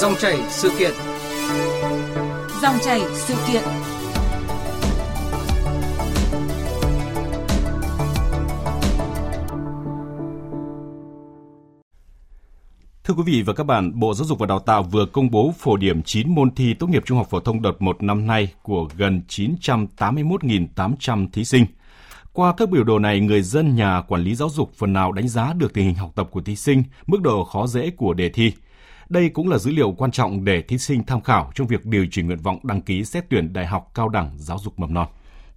Dòng chảy sự kiện. Dòng chảy sự kiện. Thưa quý vị và các bạn, Bộ Giáo dục và Đào tạo vừa công bố phổ điểm 9 môn thi tốt nghiệp trung học phổ thông đợt 1 năm nay của gần 981.800 thí sinh. Qua các biểu đồ này, người dân nhà quản lý giáo dục phần nào đánh giá được tình hình học tập của thí sinh, mức độ khó dễ của đề thi. Đây cũng là dữ liệu quan trọng để thí sinh tham khảo trong việc điều chỉnh nguyện vọng đăng ký xét tuyển đại học cao đẳng giáo dục mầm non.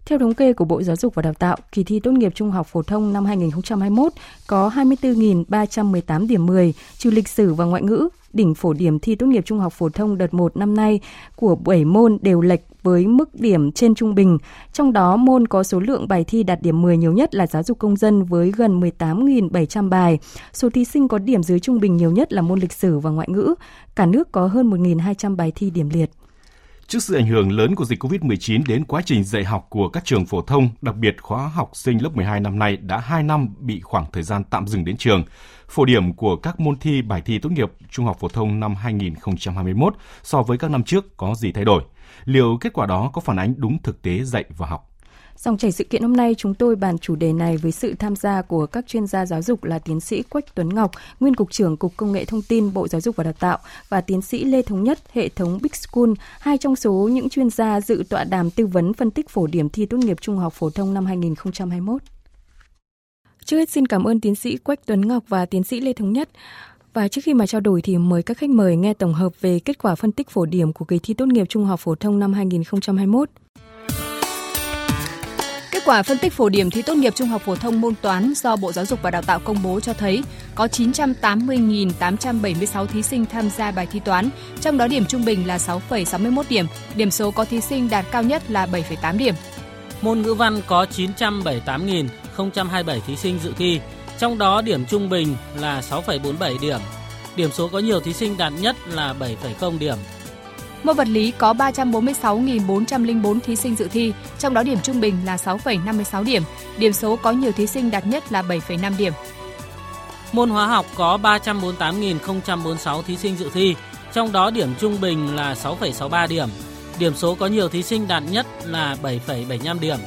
Theo thống kê của Bộ Giáo dục và Đào tạo, kỳ thi tốt nghiệp trung học phổ thông năm 2021 có 24.318 điểm 10, trừ lịch sử và ngoại ngữ. Đỉnh phổ điểm thi tốt nghiệp trung học phổ thông đợt 1 năm nay của 7 môn đều lệch với mức điểm trên trung bình. Trong đó, môn có số lượng bài thi đạt điểm 10 nhiều nhất là giáo dục công dân với gần 18.700 bài. Số thí sinh có điểm dưới trung bình nhiều nhất là môn lịch sử và ngoại ngữ. Cả nước có hơn 1.200 bài thi điểm liệt. Trước sự ảnh hưởng lớn của dịch COVID-19 đến quá trình dạy học của các trường phổ thông, đặc biệt khóa học sinh lớp 12 năm nay đã 2 năm bị khoảng thời gian tạm dừng đến trường. Phổ điểm của các môn thi bài thi tốt nghiệp trung học phổ thông năm 2021 so với các năm trước có gì thay đổi? Liệu kết quả đó có phản ánh đúng thực tế dạy và học? Dòng chảy sự kiện hôm nay chúng tôi bàn chủ đề này với sự tham gia của các chuyên gia giáo dục là tiến sĩ Quách Tuấn Ngọc, nguyên cục trưởng Cục Công nghệ Thông tin Bộ Giáo dục và Đào tạo và tiến sĩ Lê Thống Nhất, hệ thống Big School, hai trong số những chuyên gia dự tọa đàm tư vấn phân tích phổ điểm thi tốt nghiệp trung học phổ thông năm 2021. Trước hết xin cảm ơn tiến sĩ Quách Tuấn Ngọc và tiến sĩ Lê Thống Nhất. Và trước khi mà trao đổi thì mời các khách mời nghe tổng hợp về kết quả phân tích phổ điểm của kỳ thi tốt nghiệp trung học phổ thông năm 2021. Kết quả phân tích phổ điểm thi tốt nghiệp trung học phổ thông môn toán do Bộ Giáo dục và Đào tạo công bố cho thấy có 980.876 thí sinh tham gia bài thi toán, trong đó điểm trung bình là 6,61 điểm, điểm số có thí sinh đạt cao nhất là 7,8 điểm. Môn ngữ văn có 978.027 thí sinh dự thi, trong đó điểm trung bình là 6,47 điểm. Điểm số có nhiều thí sinh đạt nhất là 7,0 điểm. Môn vật lý có 346.404 thí sinh dự thi, trong đó điểm trung bình là 6,56 điểm. Điểm số có nhiều thí sinh đạt nhất là 7,5 điểm. Môn hóa học có 348.046 thí sinh dự thi, trong đó điểm trung bình là 6,63 điểm. Điểm số có nhiều thí sinh đạt nhất là 7,75 điểm.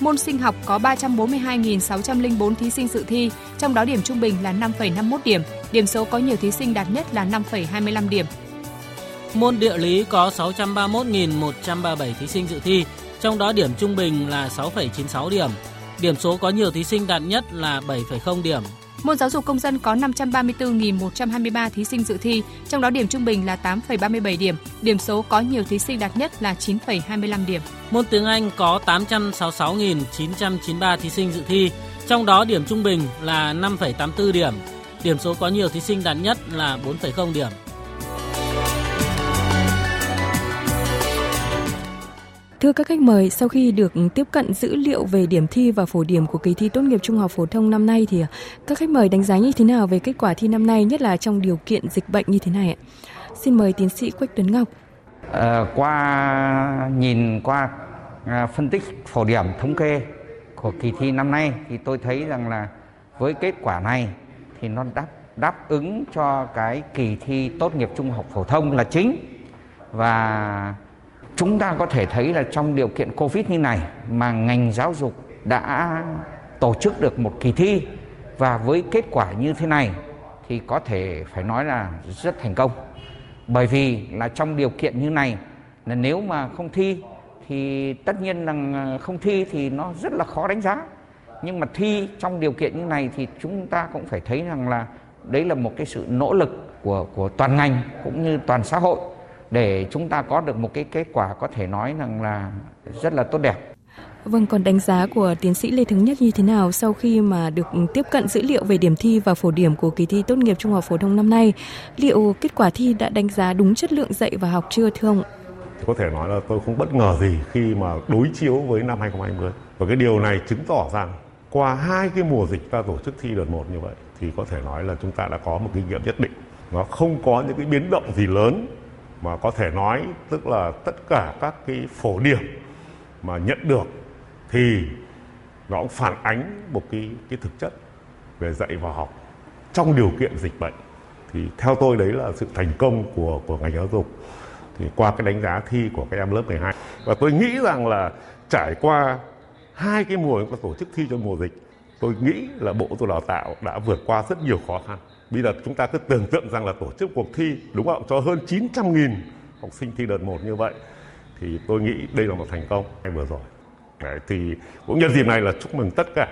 Môn sinh học có 342.604 thí sinh dự thi, trong đó điểm trung bình là 5,51 điểm. Điểm số có nhiều thí sinh đạt nhất là 5,25 điểm. Môn địa lý có 631.137 thí sinh dự thi, trong đó điểm trung bình là 6,96 điểm. Điểm số có nhiều thí sinh đạt nhất là 7,0 điểm. Môn giáo dục công dân có 534.123 thí sinh dự thi, trong đó điểm trung bình là 8,37 điểm. Điểm số có nhiều thí sinh đạt nhất là 9,25 điểm. Môn tiếng Anh có 866.993 thí sinh dự thi, trong đó điểm trung bình là 5,84 điểm. Điểm số có nhiều thí sinh đạt nhất là 4,0 điểm. Thưa các khách mời, sau khi được tiếp cận dữ liệu về điểm thi và phổ điểm của kỳ thi tốt nghiệp trung học phổ thông năm nay thì các khách mời đánh giá như thế nào về kết quả thi năm nay, nhất là trong điều kiện dịch bệnh như thế này ạ? Xin mời tiến sĩ Quách Tuấn Ngọc. À, qua nhìn qua à, phân tích phổ điểm thống kê của kỳ thi năm nay thì tôi thấy rằng là với kết quả này thì nó đáp đáp ứng cho cái kỳ thi tốt nghiệp trung học phổ thông là chính và chúng ta có thể thấy là trong điều kiện covid như này mà ngành giáo dục đã tổ chức được một kỳ thi và với kết quả như thế này thì có thể phải nói là rất thành công. Bởi vì là trong điều kiện như này là nếu mà không thi thì tất nhiên là không thi thì nó rất là khó đánh giá. Nhưng mà thi trong điều kiện như này thì chúng ta cũng phải thấy rằng là đấy là một cái sự nỗ lực của của toàn ngành cũng như toàn xã hội để chúng ta có được một cái kết quả có thể nói rằng là rất là tốt đẹp. Vâng, còn đánh giá của tiến sĩ Lê Thống Nhất như thế nào sau khi mà được tiếp cận dữ liệu về điểm thi và phổ điểm của kỳ thi tốt nghiệp trung học phổ thông năm nay? Liệu kết quả thi đã đánh giá đúng chất lượng dạy và học chưa thưa ông? Có thể nói là tôi không bất ngờ gì khi mà đối chiếu với năm 2020. Và cái điều này chứng tỏ rằng qua hai cái mùa dịch ta tổ chức thi đợt một như vậy thì có thể nói là chúng ta đã có một kinh nghiệm nhất định. Nó không có những cái biến động gì lớn mà có thể nói tức là tất cả các cái phổ điểm mà nhận được thì nó cũng phản ánh một cái cái thực chất về dạy và học. Trong điều kiện dịch bệnh thì theo tôi đấy là sự thành công của của ngành giáo dục. Thì qua cái đánh giá thi của các em lớp 12 và tôi nghĩ rằng là trải qua hai cái mùa tổ chức thi trong mùa dịch, tôi nghĩ là bộ giáo dục đào tạo đã vượt qua rất nhiều khó khăn bây giờ chúng ta cứ tưởng tượng rằng là tổ chức cuộc thi đúng không? Cho hơn 900.000 học sinh thi đợt một như vậy. Thì tôi nghĩ đây là một thành công vừa rồi. Đấy, thì cũng nhân dịp này là chúc mừng tất cả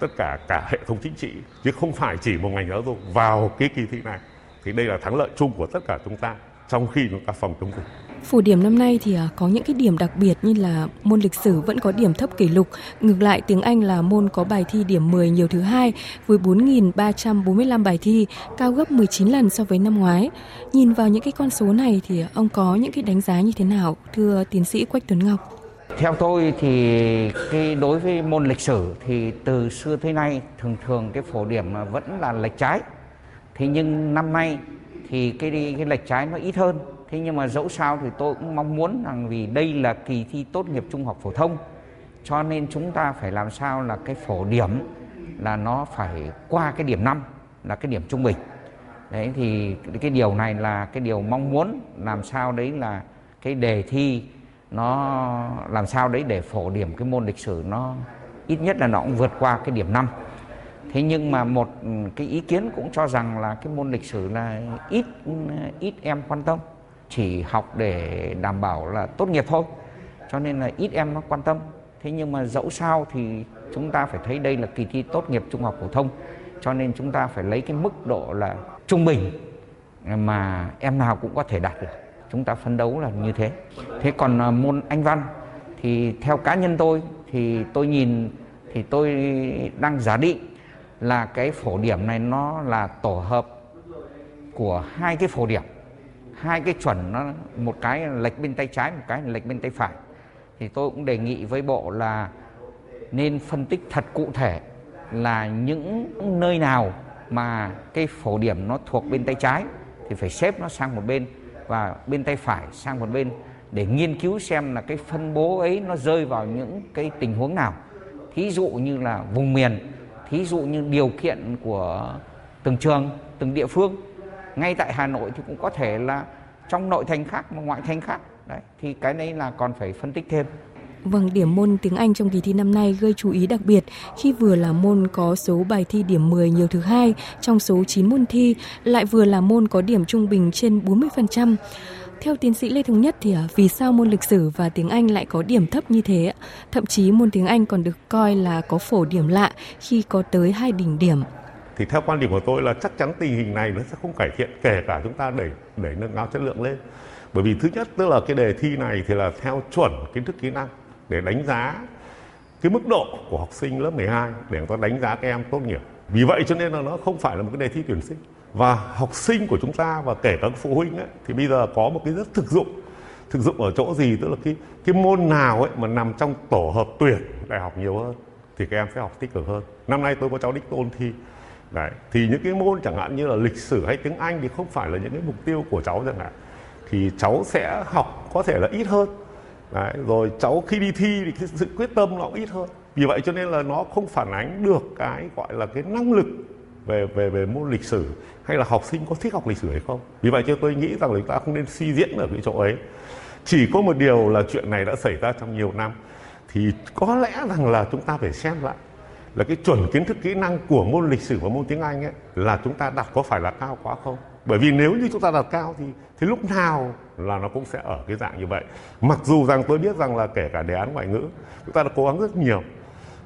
tất cả cả hệ thống chính trị chứ không phải chỉ một ngành giáo dục vào cái kỳ thi này. Thì đây là thắng lợi chung của tất cả chúng ta trong khi chúng ta phòng chống dịch. Phổ điểm năm nay thì à, có những cái điểm đặc biệt như là môn lịch sử vẫn có điểm thấp kỷ lục, ngược lại tiếng Anh là môn có bài thi điểm 10 nhiều thứ hai với 4.345 bài thi, cao gấp 19 lần so với năm ngoái. Nhìn vào những cái con số này thì ông có những cái đánh giá như thế nào, thưa tiến sĩ Quách Tuấn Ngọc? Theo tôi thì cái đối với môn lịch sử thì từ xưa tới nay thường thường cái phổ điểm vẫn là lệch trái. Thế nhưng năm nay thì cái cái lệch trái nó ít hơn. Thế nhưng mà dẫu sao thì tôi cũng mong muốn rằng vì đây là kỳ thi tốt nghiệp trung học phổ thông, cho nên chúng ta phải làm sao là cái phổ điểm là nó phải qua cái điểm 5 là cái điểm trung bình. Đấy, thì cái điều này là cái điều mong muốn làm sao đấy là cái đề thi nó làm sao đấy để phổ điểm cái môn lịch sử nó ít nhất là nó cũng vượt qua cái điểm 5 thế nhưng mà một ừ, cái ý kiến cũng cho rằng là cái môn lịch sử là ít ừ, ít em quan tâm chỉ học để đảm bảo là tốt nghiệp thôi. Cho nên là ít em nó quan tâm. Thế nhưng mà dẫu sao thì chúng ta phải thấy đây là kỳ thi tốt nghiệp trung học phổ thông. Cho nên chúng ta phải lấy cái mức độ là trung bình mà em nào cũng có thể đạt được. Chúng ta phấn đấu là như thế. Thế còn à, môn anh văn thì theo cá nhân tôi thì tôi nhìn thì tôi đang giả định là cái phổ điểm này nó là tổ hợp của hai cái phổ điểm hai cái chuẩn nó, một cái là lệch bên tay trái, một cái là lệch bên tay phải. Thì tôi cũng đề nghị với bộ là nên phân tích thật cụ thể là những nơi nào mà cái phổ điểm nó thuộc bên tay trái thì phải xếp nó sang một bên và bên tay phải sang một bên để nghiên cứu xem là cái phân bố ấy nó rơi vào những cái tình huống nào. Thí dụ như là vùng miền, thí dụ như điều kiện của từng trường, từng địa phương ngay tại hà nội thì cũng có thể là trong nội thành khác mà ngoại thành khác đấy thì cái này là còn phải phân tích thêm Vâng, điểm môn tiếng Anh trong kỳ thi năm nay gây chú ý đặc biệt khi vừa là môn có số bài thi điểm 10 nhiều thứ hai trong số 9 môn thi, lại vừa là môn có điểm trung bình trên 40%. Theo tiến sĩ Lê Thống Nhất thì à, vì sao môn lịch sử và tiếng Anh lại có điểm thấp như thế? Thậm chí môn tiếng Anh còn được coi là có phổ điểm lạ khi có tới hai đỉnh điểm. Thì theo quan điểm của tôi là chắc chắn tình hình này nó sẽ không cải thiện kể cả chúng ta đẩy đẩy nâng cao chất lượng lên. Bởi vì thứ nhất tức là cái đề thi này thì là theo chuẩn kiến thức kỹ năng để đánh giá cái mức độ của học sinh lớp 12 để người ta đánh giá các em tốt nghiệp. Vì vậy cho nên là nó không phải là một cái đề thi tuyển sinh. Và học sinh của chúng ta và kể cả phụ huynh ấy, thì bây giờ có một cái rất thực dụng. Thực dụng ở chỗ gì? Tức là cái cái môn nào ấy mà nằm trong tổ hợp tuyển đại học nhiều hơn thì các em sẽ học tích cực hơn. Năm nay tôi có cháu đích tôn thi. Đấy, thì những cái môn chẳng hạn như là lịch sử hay tiếng Anh thì không phải là những cái mục tiêu của cháu chẳng hạn. Thì cháu sẽ học có thể là ít hơn. Đấy, rồi cháu khi đi thi thì cái sự quyết tâm nó cũng ít hơn. Vì vậy cho nên là nó không phản ánh được cái gọi là cái năng lực về về về môn lịch sử hay là học sinh có thích học lịch sử hay không. Vì vậy cho tôi nghĩ rằng là chúng ta không nên suy diễn ở cái chỗ ấy. Chỉ có một điều là chuyện này đã xảy ra trong nhiều năm. Thì có lẽ rằng là chúng ta phải xem lại là cái chuẩn kiến thức kỹ năng của môn lịch sử và môn tiếng Anh ấy là chúng ta đặt có phải là cao quá không? Bởi vì nếu như chúng ta đặt cao thì thì lúc nào là nó cũng sẽ ở cái dạng như vậy. Mặc dù rằng tôi biết rằng là kể cả đề án ngoại ngữ chúng ta đã cố gắng rất nhiều.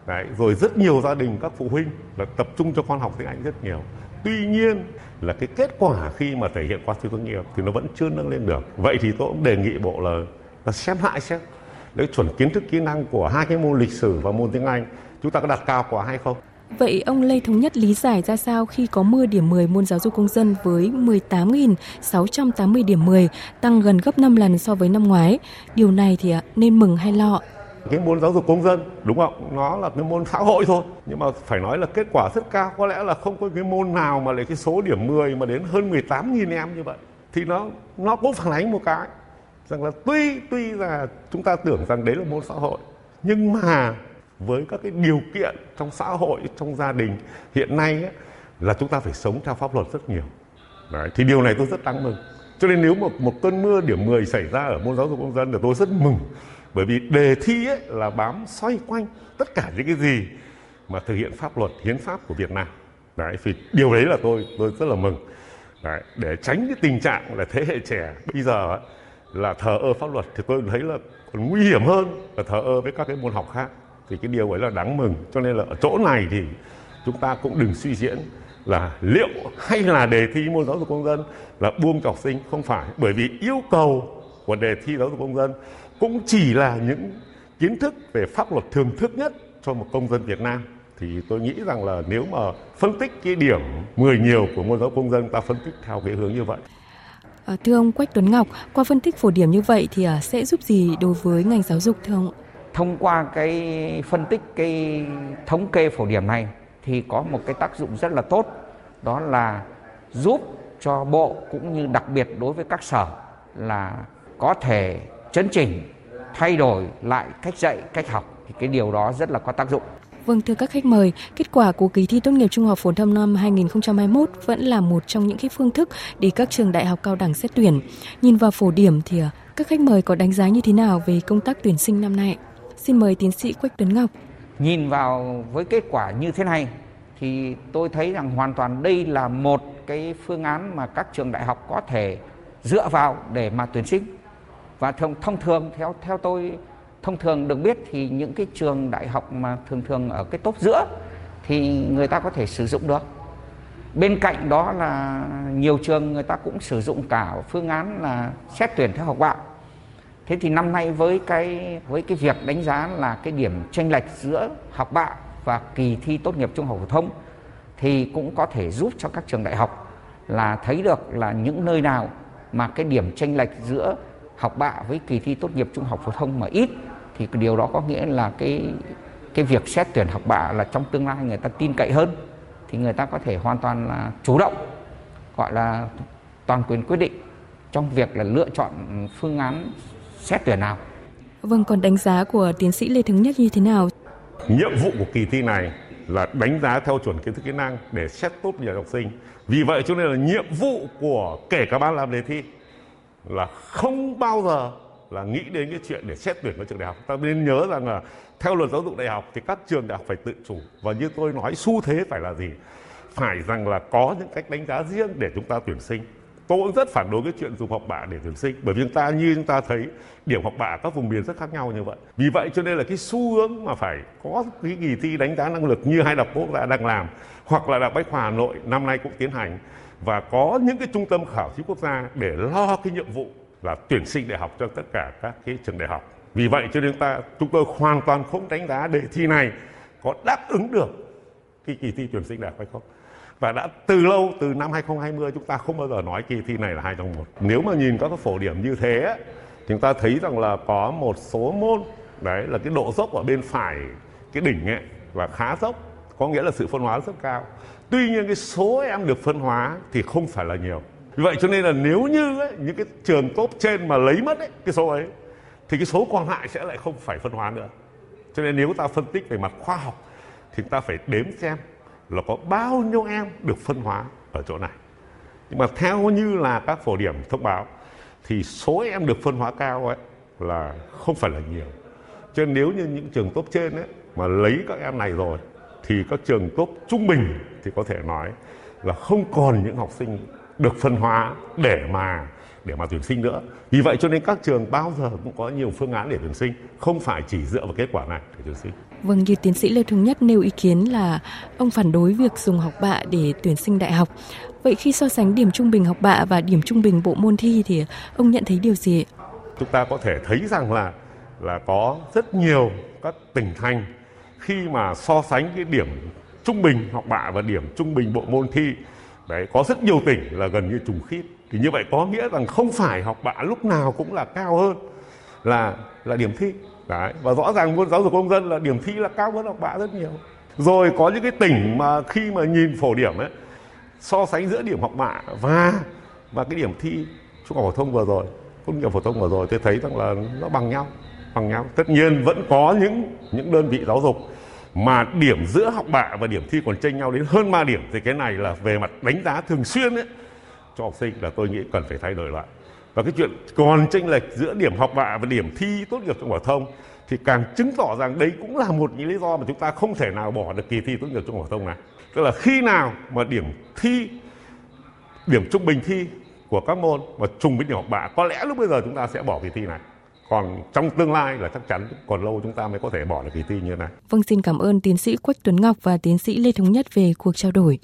Đấy, rồi rất nhiều gia đình các phụ huynh là tập trung cho con học tiếng Anh rất nhiều. Tuy nhiên là cái kết quả khi mà thể hiện qua thi tốt nghiệp thì nó vẫn chưa nâng lên được. Vậy thì tôi cũng đề nghị bộ là, là xem lại xem. Lấy chuẩn kiến thức kỹ năng của hai cái môn lịch sử và môn tiếng Anh chúng ta có đặt cao quá hay không Vậy ông Lê Thống Nhất lý giải ra sao khi có 10 điểm 10 môn giáo dục công dân với 18.680 điểm 10, tăng gần gấp 5 lần so với năm ngoái. Điều này thì nên mừng hay lo? Cái môn giáo dục công dân, đúng không? Nó là cái môn xã hội thôi. Nhưng mà phải nói là kết quả rất cao. Có lẽ là không có cái môn nào mà lấy cái số điểm 10 mà đến hơn 18.000 em như vậy. Thì nó nó cũng phản ánh một cái. Rằng là tuy tuy là chúng ta tưởng rằng đấy là môn xã hội. Nhưng mà với các cái điều kiện trong xã hội trong gia đình. Hiện nay ấy, là chúng ta phải sống theo pháp luật rất nhiều. Đấy, thì điều này tôi rất đáng mừng. Cho nên nếu một một cơn mưa điểm 10 xảy ra ở môn giáo dục công dân thì tôi rất mừng. Bởi vì đề thi ấy là bám xoay quanh tất cả những cái gì mà thực hiện pháp luật hiến pháp của Việt Nam. Đấy thì điều đấy là tôi tôi rất là mừng. Đấy, để tránh cái tình trạng là thế hệ trẻ bây giờ ấy, là thờ ơ pháp luật thì tôi thấy là còn nguy hiểm hơn là thờ ơ với các cái môn học khác thì cái điều ấy là đáng mừng. Cho nên là ở chỗ này thì chúng ta cũng đừng suy diễn là liệu hay là đề thi môn giáo dục công dân là buông cho học sinh. Không phải. Bởi vì yêu cầu của đề thi giáo dục công dân cũng chỉ là những kiến thức về pháp luật thường thức nhất cho một công dân Việt Nam. Thì tôi nghĩ rằng là nếu mà phân tích cái điểm 10 nhiều của môn giáo dục công dân ta phân tích theo cái hướng như vậy. À, thưa ông Quách Tuấn Ngọc, qua phân tích phổ điểm như vậy thì à, sẽ giúp gì đối với ngành giáo dục thưa ông? Thông qua cái phân tích cái thống kê phổ điểm này thì có một cái tác dụng rất là tốt đó là giúp cho bộ cũng như đặc biệt đối với các sở là có thể chấn chỉnh thay đổi lại cách dạy cách học thì cái điều đó rất là có tác dụng Vâng thưa các khách mời, kết quả của kỳ thi tốt nghiệp trung học phổ thông năm 2021 vẫn là một trong những cái phương thức để các trường đại học cao đẳng xét tuyển. Nhìn vào phổ điểm thì à, các khách mời có đánh giá như thế nào về công tác tuyển sinh năm nay? Xin mời tiến sĩ Quách Tuấn Ngọc. Nhìn vào với kết quả như thế này thì tôi thấy rằng hoàn toàn đây là một cái phương án mà các trường đại học có thể dựa vào để mà tuyển sinh. Và thông, thông thường theo theo tôi thông thường được biết thì những cái trường đại học mà thường thường ở cái top giữa thì người ta có thể sử dụng được bên cạnh đó là nhiều trường người ta cũng sử dụng cả phương án là xét tuyển theo học bạ thế thì năm nay với cái với cái việc đánh giá là cái điểm chênh lệch giữa học bạ và kỳ thi tốt nghiệp trung học phổ thông thì cũng có thể giúp cho các trường đại học là thấy được là những nơi nào mà cái điểm chênh lệch giữa học bạ với kỳ thi tốt nghiệp trung học phổ thông mà ít thì điều đó có nghĩa là cái cái việc xét tuyển học bạ là trong tương lai người ta tin cậy hơn thì người ta có thể hoàn toàn là chủ động, gọi là toàn quyền quyết định trong việc là lựa chọn phương án xét tuyển nào. Vâng, còn đánh giá của tiến sĩ Lê Thống Nhất như thế nào? Nhiệm vụ của kỳ thi này là đánh giá theo chuẩn kiến thức kỹ năng để xét tốt nghiệp học sinh. Vì vậy cho nên là nhiệm vụ của kể cả ban làm đề thi là không bao giờ là nghĩ đến cái chuyện để xét tuyển vào trường đại học ta nên nhớ rằng là theo luật giáo dục đại học thì các trường đại học phải tự chủ và như tôi nói xu thế phải là gì phải rằng là có những cách đánh giá riêng để chúng ta tuyển sinh tôi cũng rất phản đối cái chuyện dùng học bạ để tuyển sinh, bởi vì chúng ta, như chúng ta thấy, điểm học bạ các vùng miền rất khác nhau như vậy vì vậy cho nên là cái xu hướng mà phải có cái kỳ thi đánh giá năng lực như hai đọc quốc gia đang làm, hoặc là đại bách khoa hà nội năm nay cũng tiến hành, và có những cái trung tâm khảo thí quốc gia để lo cái nhiệm vụ là tuyển sinh đại học cho tất cả các cái trường đại học. Vì vậy cho nên ta, chúng tôi hoàn toàn không đánh giá đề thi này có đáp ứng được cái kỳ thi tuyển sinh đại học hay không. Và đã từ lâu từ năm 2020 chúng ta không bao giờ nói kỳ thi này là hai trong một. Nếu mà nhìn các cái phổ điểm như thế chúng ta thấy rằng là có một số môn đấy là cái độ dốc ở bên phải cái đỉnh ấy và khá dốc có nghĩa là sự phân hóa rất cao. Tuy nhiên cái số em được phân hóa thì không phải là nhiều. Vì vậy cho nên là nếu như ấy, những cái trường top trên mà lấy mất ấy, cái số ấy thì cái số còn lại sẽ lại không phải phân hóa nữa. Cho nên nếu ta phân tích về mặt khoa học thì ta phải đếm xem là có bao nhiêu em được phân hóa ở chỗ này nhưng mà theo như là các phổ điểm thông báo thì số em được phân hóa cao ấy là không phải là nhiều cho nên nếu như những trường tốt trên ấy mà lấy các em này rồi thì các trường tốt trung bình thì có thể nói là không còn những học sinh được phân hóa để mà để mà tuyển sinh nữa. Vì vậy cho nên các trường bao giờ cũng có nhiều phương án để tuyển sinh, không phải chỉ dựa vào kết quả này để tuyển sinh. Vâng, như tiến sĩ Lê Thống Nhất nêu ý kiến là ông phản đối việc dùng học bạ để tuyển sinh đại học. Vậy khi so sánh điểm trung bình học bạ và điểm trung bình bộ môn thi thì ông nhận thấy điều gì? Chúng ta có thể thấy rằng là là có rất nhiều các tỉnh thành khi mà so sánh cái điểm trung bình học bạ và điểm trung bình bộ môn thi đấy có rất nhiều tỉnh là gần như trùng khít thì như vậy có nghĩa rằng không phải học bạ lúc nào cũng là cao hơn là là điểm thi đấy, và rõ ràng môn giáo dục công dân là điểm thi là cao hơn học bạ rất nhiều. Rồi có những cái tỉnh mà khi mà nhìn phổ điểm ấy, so sánh giữa điểm học bạ và và cái điểm thi trung học phổ thông vừa rồi, tốt nghiệp phổ thông vừa rồi, tôi thấy rằng là nó bằng nhau bằng nhau. Tất nhiên vẫn có những những đơn vị giáo dục mà điểm giữa học bạ và điểm thi còn chênh nhau đến hơn 3 điểm. Thì cái này là về mặt đánh giá thường xuyên ấy, cho học sinh là tôi nghĩ cần phải thay đổi lại và cái chuyện còn chênh lệch giữa điểm học bạ và điểm thi tốt nghiệp trung học phổ thông thì càng chứng tỏ rằng đấy cũng là một những lý do mà chúng ta không thể nào bỏ được kỳ thi tốt nghiệp trung học phổ thông này tức là khi nào mà điểm thi, điểm trung bình thi của các môn mà trùng với điểm học bạ, có lẽ lúc bây giờ chúng ta sẽ bỏ kỳ thi này còn trong tương lai là chắc chắn còn lâu chúng ta mới có thể bỏ được kỳ thi như thế này. Vâng xin cảm ơn tiến sĩ Quách Tuấn Ngọc và tiến sĩ Lê Thống Nhất về cuộc trao đổi.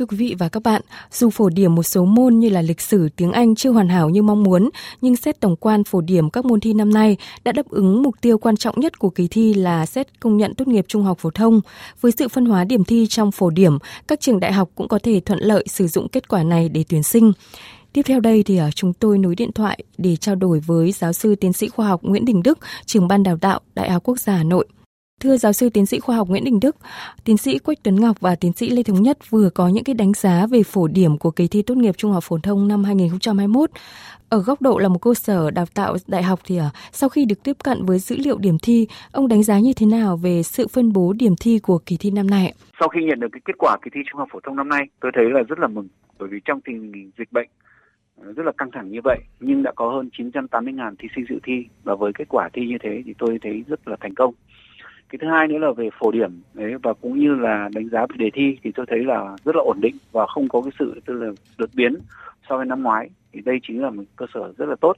Thưa quý vị và các bạn, dù phổ điểm một số môn như là lịch sử, tiếng Anh chưa hoàn hảo như mong muốn, nhưng xét tổng quan phổ điểm các môn thi năm nay đã đáp ứng mục tiêu quan trọng nhất của kỳ thi là xét công nhận tốt nghiệp trung học phổ thông. Với sự phân hóa điểm thi trong phổ điểm, các trường đại học cũng có thể thuận lợi sử dụng kết quả này để tuyển sinh. Tiếp theo đây thì à, chúng tôi nối điện thoại để trao đổi với giáo sư tiến sĩ khoa học Nguyễn Đình Đức, trưởng ban đào tạo Đại học Quốc gia Hà Nội. Thưa giáo sư tiến sĩ khoa học Nguyễn Đình Đức, tiến sĩ Quách Tuấn Ngọc và tiến sĩ Lê Thống Nhất vừa có những cái đánh giá về phổ điểm của kỳ thi tốt nghiệp trung học phổ thông năm 2021. Ở góc độ là một cơ sở đào tạo đại học thì à, sau khi được tiếp cận với dữ liệu điểm thi, ông đánh giá như thế nào về sự phân bố điểm thi của kỳ thi năm nay? Sau khi nhận được cái kết quả kỳ thi trung học phổ thông năm nay, tôi thấy là rất là mừng bởi vì trong tình hình dịch bệnh ờ, rất là căng thẳng như vậy nhưng đã có hơn 980.000 thí sinh dự thi và với kết quả thi như thế thì tôi thấy rất là thành công cái thứ hai nữa là về phổ điểm đấy và cũng như là đánh giá về đề thi thì tôi thấy là rất là ổn định và không có cái sự tức là đột biến so với năm ngoái. Thì đây chính là một cơ sở rất là tốt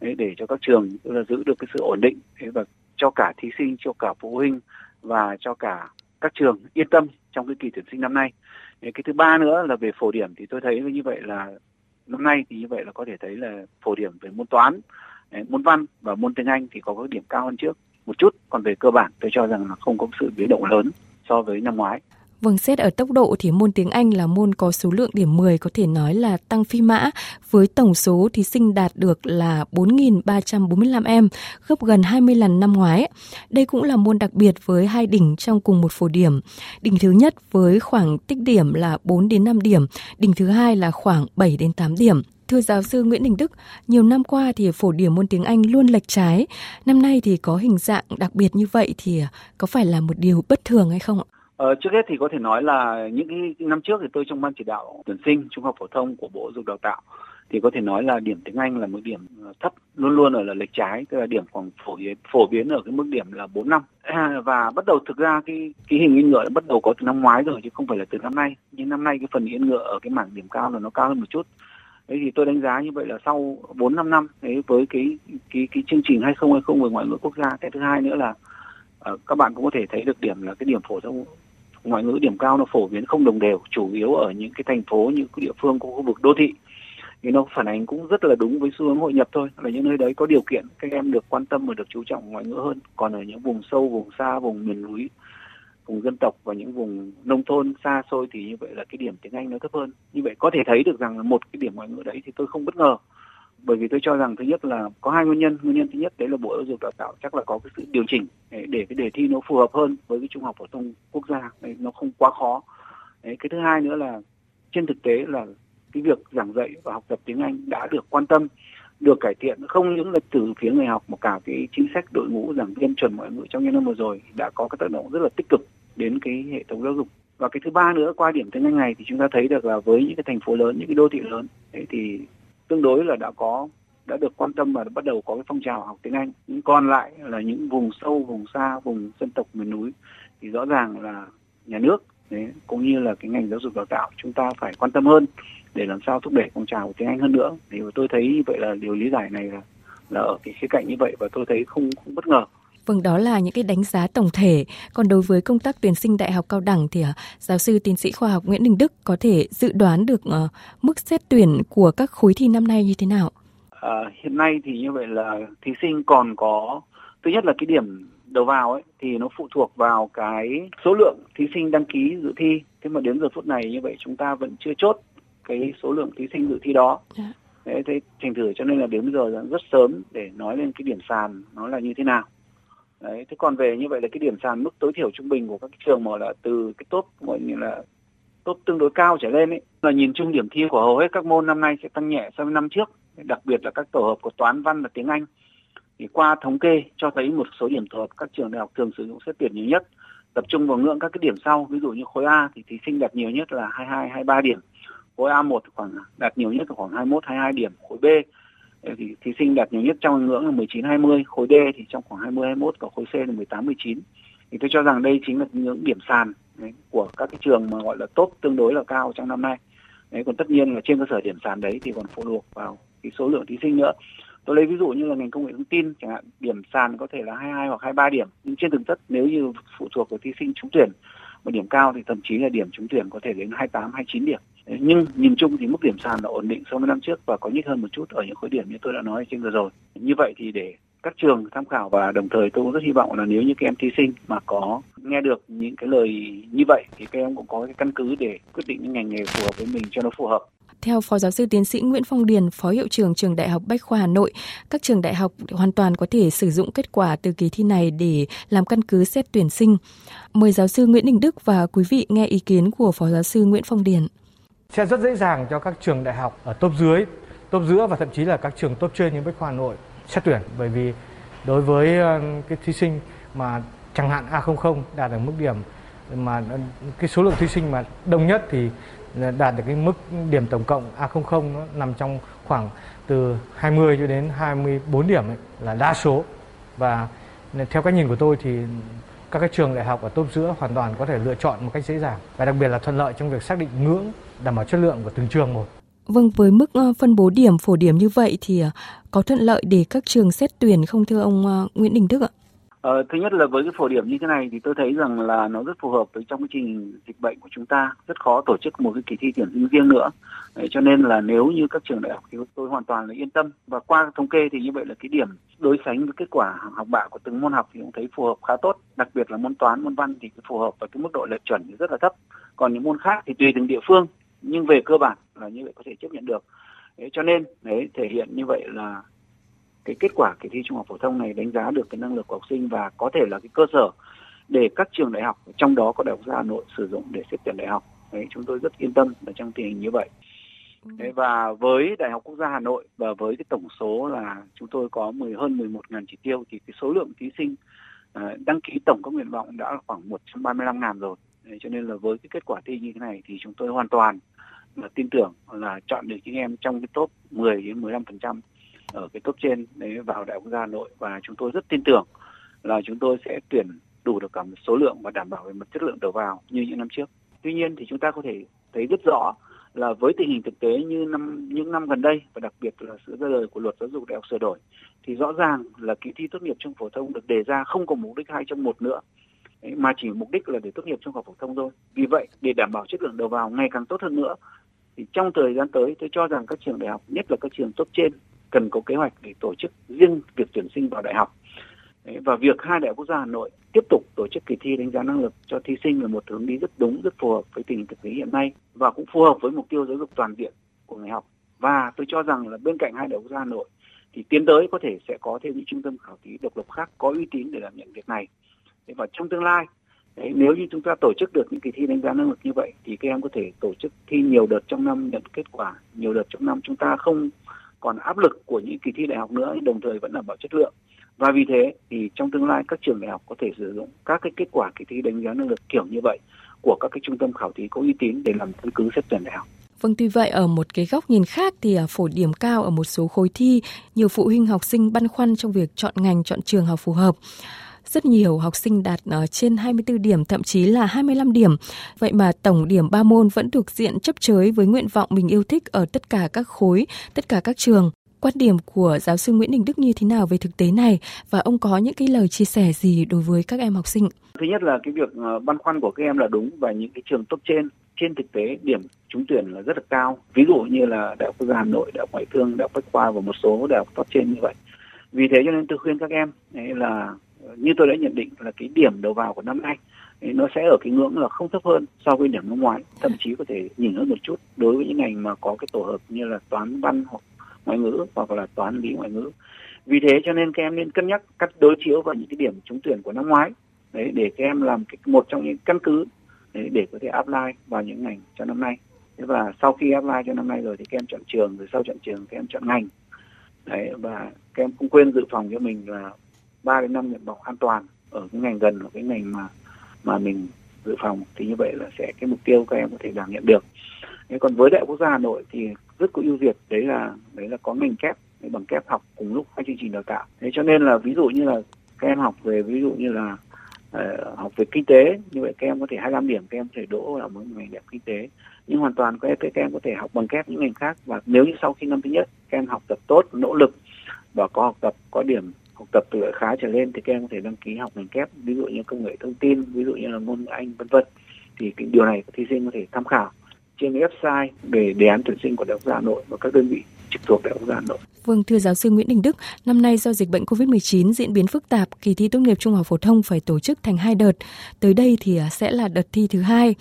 đấy, để cho các trường tức là giữ được cái sự ổn định đấy, và cho cả thí sinh cho cả phụ huynh và cho cả các trường yên tâm trong cái kỳ tuyển sinh năm nay. Đấy, cái thứ ba nữa là về phổ điểm thì tôi thấy như vậy là năm nay thì như vậy là có thể thấy là phổ điểm về môn toán đấy, môn văn và môn tiếng anh thì có cái điểm cao hơn trước một chút. Còn về cơ bản, tôi cho rằng là không có sự biến động lớn so với năm ngoái. Vâng, xét ở tốc độ thì môn tiếng Anh là môn có số lượng điểm 10 có thể nói là tăng phi mã với tổng số thí sinh đạt được là 4.345 em, gấp gần 20 lần năm ngoái. Đây cũng là môn đặc biệt với hai đỉnh trong cùng một phổ điểm. Đỉnh thứ nhất với khoảng tích điểm là 4 đến 5 điểm, đỉnh thứ hai là khoảng 7 đến 8 điểm. Thưa giáo sư Nguyễn Đình Đức, nhiều năm qua thì phổ điểm môn tiếng Anh luôn lệch trái. Năm nay thì có hình dạng đặc biệt như vậy thì có phải là một điều bất thường hay không ạ? Ờ, trước hết thì có thể nói là những cái năm trước thì tôi trong ban chỉ đạo tuyển sinh trung học phổ thông của Bộ Giáo dục Đào tạo thì có thể nói là điểm tiếng Anh là một điểm ờ, thấp luôn luôn ở là lệch trái tức là điểm khoảng phổ biến phổ biến ở cái mức điểm là 4 năm. À, và bắt đầu thực ra cái cái hình yên ngựa đã bắt đầu có từ năm ngoái rồi chứ không phải là từ năm nay. Nhưng năm nay cái phần yên ngựa ở cái mảng điểm cao là nó cao hơn một chút. Thế thì tôi đánh giá như vậy là sau 4 5 năm đấy với cái cái cái chương trình 2020 về ngoại ngữ quốc gia cái thứ hai nữa là uh, các bạn cũng có thể thấy được điểm là cái điểm phổ thông ngoại ngữ điểm cao nó phổ biến không đồng đều, chủ yếu ở những cái thành phố, những cái địa phương của khu vực, đô thị thì nó phản ánh cũng rất là đúng với xu hướng hội nhập thôi, là những nơi đấy có điều kiện các em được quan tâm và được chú trọng ngoại ngữ hơn còn ở những vùng sâu, vùng xa, vùng miền núi, vùng dân tộc và những vùng nông thôn xa xôi thì như vậy là cái điểm tiếng Anh nó thấp hơn. Như vậy có thể thấy được rằng là một cái điểm ngoại ngữ đấy thì tôi không bất ngờ. Bởi vì tôi cho rằng thứ nhất là có hai nguyên nhân. Nguyên nhân thứ nhất đấy là Bộ Giáo dục Đào tạo chắc là có cái sự điều chỉnh để, để cái đề thi nó phù hợp hơn với cái trung học phổ thông quốc gia. Đấy, nó không quá khó. Đấy, cái thứ hai nữa là trên thực tế là cái việc giảng dạy và học tập tiếng Anh đã được quan tâm được cải thiện không những là từ phía người học mà cả cái chính sách đội ngũ giảng viên chuẩn ngoại ngữ trong những năm vừa rồi đã có cái tác động rất là tích cực đến cái hệ thống giáo dục và cái thứ ba nữa qua điểm tiếng Anh này thì chúng ta thấy được là với những cái thành phố lớn những cái đô thị lớn thì tương đối là đã có đã được quan tâm và bắt đầu có cái phong trào học tiếng Anh. Nhưng còn lại là những vùng sâu vùng xa vùng dân tộc miền núi thì rõ ràng là nhà nước đấy, cũng như là cái ngành giáo dục đào tạo chúng ta phải quan tâm hơn để làm sao thúc đẩy phong trào của tiếng Anh hơn nữa. Thì tôi thấy như vậy là điều lý giải này là là ở cái khía cạnh như vậy và tôi thấy không không bất ngờ. Vâng, đó là những cái đánh giá tổng thể. Còn đối với công tác tuyển sinh đại học cao đẳng thì uh, giáo sư tiến sĩ khoa học Nguyễn Đình Đức có thể dự đoán được uh, mức xét tuyển của các khối thi năm nay như thế nào? À, hiện nay thì như vậy là thí sinh còn có thứ nhất là cái điểm đầu vào ấy thì nó phụ thuộc vào cái số lượng thí sinh đăng ký dự thi. Thế mà đến giờ phút này như vậy chúng ta vẫn chưa chốt cái số lượng thí sinh dự thi đó. Dạ. Thế, thế thành thử cho nên là đến bây giờ rất sớm để nói lên cái điểm sàn nó là như thế nào. Đấy, thế còn về như vậy là cái điểm sàn mức tối thiểu trung bình của các trường mà là từ cái top gọi như là top tương đối cao trở lên ấy là nhìn chung điểm thi của hầu hết các môn năm nay sẽ tăng nhẹ so với năm trước. Đặc biệt là các tổ hợp của toán văn và tiếng Anh. Thì qua thống kê cho thấy một số điểm tổ hợp các trường đại học thường sử dụng xét tuyển nhiều nhất. Tập trung vào ngưỡng các cái điểm sau ví dụ như khối A thì thí sinh đạt nhiều nhất là 22 23 điểm. Khối A1 khoảng đạt nhiều nhất là khoảng 21 22 điểm. Khối B thì thí sinh đạt nhiều nhất trong ngưỡng là 19 20 khối D thì trong khoảng 20 21 và khối C là 18 19 thì tôi cho rằng đây chính là những điểm sàn đấy, của các cái trường mà gọi là top tương đối là cao trong năm nay. Đấy còn tất nhiên là trên cơ sở điểm sàn đấy thì còn phụ thuộc vào cái số lượng thí sinh nữa. Tôi lấy ví dụ như là ngành công nghệ thông tin chẳng hạn điểm sàn có thể là 22 hoặc 23 điểm nhưng trên thực chất nếu như phụ thuộc vào thí sinh trúng tuyển một điểm cao thì thậm chí là điểm trúng tuyển có thể đến 28 29 điểm nhưng nhìn chung thì mức điểm sàn là ổn định so với năm trước và có nhích hơn một chút ở những khối điểm như tôi đã nói trên vừa rồi như vậy thì để các trường tham khảo và đồng thời tôi cũng rất hy vọng là nếu như các em thí sinh mà có nghe được những cái lời như vậy thì các em cũng có cái căn cứ để quyết định những ngành nghề phù hợp với mình cho nó phù hợp. Theo Phó Giáo sư Tiến sĩ Nguyễn Phong Điền, Phó Hiệu trưởng Trường Đại học Bách khoa Hà Nội, các trường đại học hoàn toàn có thể sử dụng kết quả từ kỳ thi này để làm căn cứ xét tuyển sinh. Mời giáo sư Nguyễn Đình Đức và quý vị nghe ý kiến của Phó Giáo sư Nguyễn Phong Điền. Sẽ rất dễ dàng cho các trường đại học ở top dưới, top giữa và thậm chí là các trường top trên như Bách khoa Hà Nội xét tuyển. Bởi vì đối với ờ, cái thí sinh mà chẳng hạn A00 đạt được mức điểm mà cái số lượng thí sinh mà đông nhất thì đạt được cái mức điểm tổng cộng A00 nó nằm trong khoảng từ 20 cho đến 24 điểm ấy, là đa số. Và theo cái nhìn của tôi thì các cái trường đại học ở top giữa hoàn toàn có thể lựa chọn một cách dễ dàng và đặc biệt là thuận lợi trong việc xác định ngưỡng đảm bảo chất lượng của từng trường một. Vâng, với mức ờ, phân bố điểm phổ điểm như vậy thì ờ, có thuận lợi để các trường xét tuyển không thưa ông ờ, Nguyễn Đình Đức ạ? Ờ, thứ nhất là với cái phổ điểm như thế này thì tôi thấy rằng là nó rất phù hợp với trong cái trình dịch bệnh của chúng ta rất khó tổ chức một cái kỳ thi tuyển sinh riêng nữa. Đấy, cho nên là nếu như các trường đại học thì tôi hoàn toàn là yên tâm. Và qua thống kê thì như vậy là cái điểm đối sánh với kết quả học bạ của từng môn học thì cũng thấy phù hợp khá tốt. Đặc biệt là môn toán môn văn thì phù hợp và cái mức độ lệch chuẩn thì rất là thấp. Còn những môn khác thì tùy từng địa phương nhưng về cơ bản là như vậy có thể chấp nhận được đấy, cho nên đấy thể hiện như vậy là cái kết quả kỳ thi trung học phổ thông này đánh giá được cái năng lực của học sinh và có thể là cái cơ sở để các trường đại học trong đó có đại học gia Hà Nội sử dụng để xét tuyển đại học đấy chúng tôi rất yên tâm ở trong tình hình như vậy ừ. Đấy, và với Đại học Quốc gia Hà Nội và với cái tổng số là chúng tôi có 10 hơn 11 ngàn chỉ tiêu thì cái số lượng thí sinh uh, đăng ký tổng các nguyện vọng đã khoảng 135 ngàn rồi. Đấy, cho nên là với cái kết quả thi như thế này thì chúng tôi hoàn toàn là tin tưởng là chọn được những em trong cái top 10 đến 15 phần trăm ở cái top trên đấy vào đại học quốc gia Hà Nội và chúng tôi rất tin tưởng là chúng tôi sẽ tuyển đủ được cả một số lượng và đảm bảo về mặt chất lượng đầu vào như những năm trước. Tuy nhiên thì chúng ta có thể thấy rất rõ là với tình hình thực tế như năm những năm gần đây và đặc biệt là sự ra đời của luật giáo dục đại học sửa đổi thì rõ ràng là kỳ thi tốt nghiệp trung phổ thông được đề ra không có mục đích hai trong một nữa mà chỉ mục đích là để tốt nghiệp trung học phổ thông thôi. Vì vậy để đảm bảo chất lượng đầu vào ngày càng tốt hơn nữa thì trong thời gian tới tôi cho rằng các trường đại học nhất là các trường top trên cần có kế hoạch để tổ chức riêng việc tuyển sinh vào đại học và việc hai đại học quốc gia Hà Nội tiếp tục tổ chức kỳ thi đánh giá năng lực cho thí sinh là một hướng đi rất đúng, rất phù hợp với tình hình thực tế hiện nay và cũng phù hợp với mục tiêu giáo dục toàn diện của người học. Và tôi cho rằng là bên cạnh hai đại học quốc gia Hà Nội thì tiến tới có thể sẽ có thêm những trung tâm khảo thí độc lập khác có uy tín để đảm nhận việc này. Và trong tương lai Đấy, nếu như chúng ta tổ chức được những kỳ thi đánh giá năng lực như vậy thì các em có thể tổ chức thi nhiều đợt trong năm nhận kết quả nhiều đợt trong năm. Chúng ta không còn áp lực của những kỳ thi đại học nữa đồng thời vẫn đảm bảo chất lượng. Và vì thế thì trong tương lai các trường đại học có thể sử dụng các cái kết quả kỳ thi đánh giá năng lực kiểu như vậy của các cái trung tâm khảo thí có uy tín để làm căn cứ xét tuyển đại học. Vâng, tuy vậy ở một cái góc nhìn khác thì à, phổ điểm cao ở một số khối thi, nhiều phụ huynh học sinh băn khoăn trong việc chọn ngành, chọn trường học phù hợp rất nhiều học sinh đạt trên 24 điểm, thậm chí là 25 điểm. Vậy mà tổng điểm 3 môn vẫn thuộc diện chấp chới với nguyện vọng mình yêu thích ở tất cả các khối, tất cả các trường. Quan điểm của giáo sư Nguyễn Đình Đức như thế nào về thực tế này và ông có những cái lời chia sẻ gì đối với các em học sinh? Thứ nhất là cái việc ờ, băn khoăn của các em là đúng và những cái trường top trên trên thực tế điểm trúng tuyển là rất là cao. Ví dụ như là Đại học Quốc gia Hà Nội, Đại học Ngoại thương, Đại học Bách khoa và một số đại học top trên như vậy. Vì thế cho nên tôi khuyên các em là như tôi đã nhận định là cái điểm đầu vào của năm nay nó sẽ ở cái ngưỡng là không thấp hơn so với điểm năm ngoái. Thậm chí có thể nhỉnh hơn một chút đối với những ngành mà có cái tổ hợp như là toán văn hoặc ngoại ngữ hoặc là toán lý ngoại ngữ. Vì thế cho nên các em nên cân nhắc cắt đối chiếu vào những cái điểm trúng tuyển của năm ngoái. Đấy để các em làm cái, một trong những căn cứ để, để có thể apply vào những ngành cho năm nay. Thế và sau khi apply cho năm nay rồi thì các em chọn trường rồi sau chọn trường các em chọn ngành. Đấy và các em cũng quên dự phòng cho mình là 3 đến 5 nguyện vọng an toàn ở cái ngành gần là cái ngành mà mà mình dự phòng thì như vậy là sẽ cái mục tiêu các em có thể đảm nhận được. Thế còn với đại học quốc gia hà nội thì rất có ưu việt đấy là đấy là có ngành kép bằng kép học cùng lúc hai chương trình đào tạo. Thế cho nên là ví dụ như là các em học về ví dụ như là uh, học về kinh tế như vậy các em có thể 25 điểm các em có thể đỗ ở một ngành đẹp kinh tế. Nhưng hoàn toàn các em, các em có thể học bằng kép những ngành khác và nếu như sau khi năm thứ nhất các em học tập tốt nỗ lực và có học tập có điểm học tập từ loại khá trở lên thì các em có thể đăng ký học ngành kép ví dụ như công nghệ thông tin ví dụ như là ngôn ngữ anh vân vân thì cái điều này thí sinh có thể tham khảo trên website về đề án tuyển sinh của Đại học Hà Nội và các đơn vị trực thuộc Đại học Hà Nội. Vâng, thưa giáo sư Nguyễn Đình Đức, năm nay do dịch bệnh COVID-19 diễn biến phức tạp, kỳ thi tốt nghiệp trung học phổ thông phải tổ chức thành hai đợt. Tới đây thì à, sẽ là đợt thi thứ hai.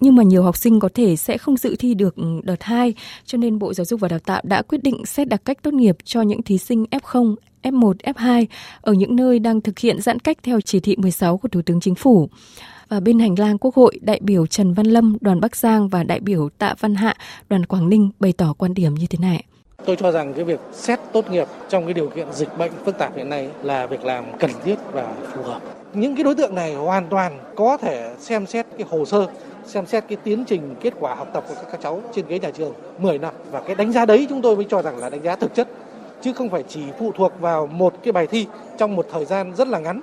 Nhưng mà nhiều học sinh có thể sẽ không dự thi được ừ, đợt hai, cho nên Bộ Giáo dục và Đào tạo đã quyết định xét đặc cách tốt nghiệp cho những thí sinh F0, F1, F2 ở những nơi đang thực hiện giãn cách theo chỉ thị 16 của Thủ tướng Chính phủ. Và bên hành lang Quốc hội, đại biểu Trần Văn Lâm, đoàn Bắc Giang và đại biểu Tạ Văn Hạ, đoàn Quảng Ninh bày tỏ quan điểm như thế này. Tôi cho rằng cái việc xét tốt nghiệp trong cái điều kiện dịch bệnh phức tạp hiện nay là việc làm cần thiết và phù hợp. Những cái đối tượng này hoàn toàn có thể xem xét cái hồ sơ, xem xét cái tiến trình kết quả học tập của các cháu trên ghế nhà trường 10 năm và cái đánh giá đấy chúng tôi mới cho rằng là đánh giá thực chất chứ không phải chỉ phụ thuộc vào một cái bài thi trong một thời gian rất là ngắn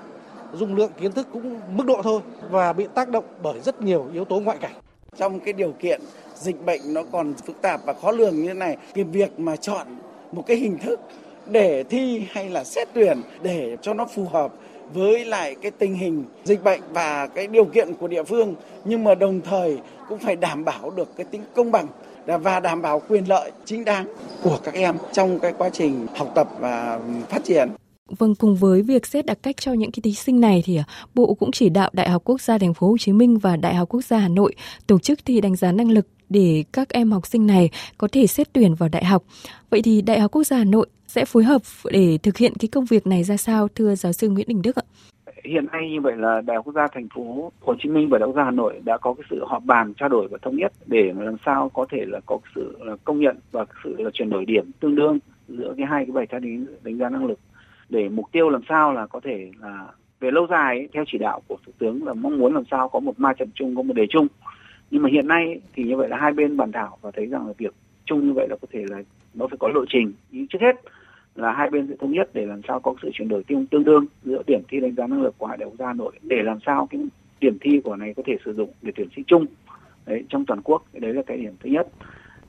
dung lượng kiến thức cũng mức độ thôi và bị tác động bởi rất nhiều yếu tố ngoại cảnh. Trong cái điều kiện dịch bệnh nó còn phức tạp và khó lường như thế này, cái việc mà chọn một cái hình thức để thi hay là xét tuyển để cho nó phù hợp với lại cái tình hình dịch bệnh và cái điều kiện của địa phương nhưng mà đồng thời cũng phải đảm bảo được cái tính công bằng và đảm bảo quyền lợi chính đáng của các em trong cái quá trình học tập và phát triển. Vâng, cùng với việc xét đặc cách cho những cái thí sinh này thì à, Bộ cũng chỉ đạo Đại học Quốc gia Thành phố Hồ Chí Minh và Đại học Quốc gia Hà Nội tổ chức thi đánh giá năng lực để các em học sinh này có thể xét tuyển vào đại học. Vậy thì Đại học Quốc gia Hà Nội sẽ phối hợp để thực hiện cái công việc này ra sao thưa giáo sư Nguyễn Đình Đức ạ? Hiện nay như vậy là Đại học Quốc gia Thành phố Hồ Chí Minh và Đại học Quốc gia Hà Nội đã có cái sự họp bàn trao đổi và thống nhất để làm sao có thể là có sự công nhận và sự là chuyển đổi điểm tương đương giữa cái hai cái bài thi đánh giá năng lực. Để mục tiêu làm sao là có thể là về lâu dài ấy, theo chỉ đạo của thủ tướng là mong muốn làm sao có một ma trận chung có một đề chung. Nhưng mà hiện nay thì như vậy là hai bên bàn thảo và thấy rằng là việc chung như vậy là có thể là nó phải có lộ trình. Trước hết là hai bên sẽ thống nhất để làm sao có sự chuyển đổi tương tương đương giữa điểm thi đánh giá năng lực của hai đại học gia Hà Nội để làm sao cái điểm thi của này có thể sử dụng để tuyển sinh chung. Đấy trong toàn quốc đấy là cái điểm thứ nhất.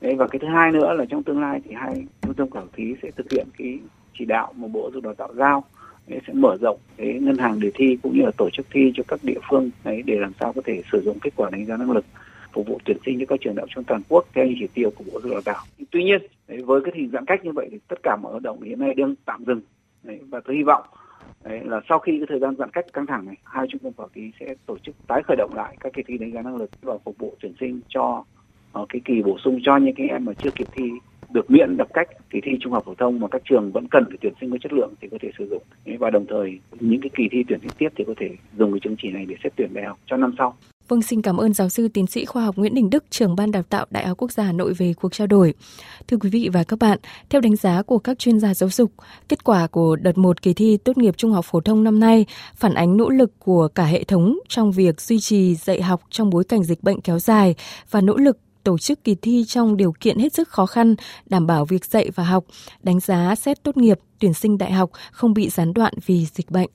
Đấy và cái thứ hai nữa là trong tương lai thì hai trung tâm khảo thí sẽ thực hiện cái chỉ đạo mà bộ giáo dục đào tạo giao. Đấy, sẽ mở rộng cái ngân hàng đề thi cũng như là tổ chức thi cho các địa phương đấy để làm sao có thể sử dụng kết quả đánh giá năng lực phục vụ tuyển sinh cho các trường đại học trong toàn quốc theo chỉ tiêu của bộ giáo dục đào tạo. Tuy nhiên đấy, với cái hình giãn cách như vậy thì tất cả mọi hoạt động hiện nay đang tạm dừng đấy, và tôi hy vọng đấy, là sau khi cái thời gian giãn cách căng thẳng này hai trung tâm khảo thí sẽ tổ chức tái khởi động lại các kỳ thi đánh giá năng lực và phục vụ tuyển sinh cho uh, cái kỳ bổ sung cho những cái em mà chưa kịp thi được miễn đặc cách kỳ thi trung học phổ thông mà các trường vẫn cần phải tuyển sinh có chất lượng thì có thể sử dụng và đồng thời những cái kỳ thi tuyển sinh tiếp thì có thể dùng cái chứng chỉ này để xét tuyển đại học cho năm sau. Vâng, xin cảm ơn giáo sư tiến sĩ khoa học Nguyễn Đình Đức, trưởng ban đào tạo Đại học Quốc gia Hà Nội về cuộc trao đổi. Thưa quý vị và các bạn, theo đánh giá của các chuyên gia giáo dục, kết quả của đợt 1 kỳ thi tốt nghiệp trung học phổ thông năm nay phản ánh nỗ lực của cả hệ thống trong việc duy trì dạy học trong bối cảnh dịch bệnh kéo dài và nỗ lực tổ chức kỳ thi trong điều kiện hết sức khó khăn, đảm bảo việc dạy và học, đánh giá xét tốt nghiệp, tuyển sinh đại học không bị gián đoạn vì dịch bệnh.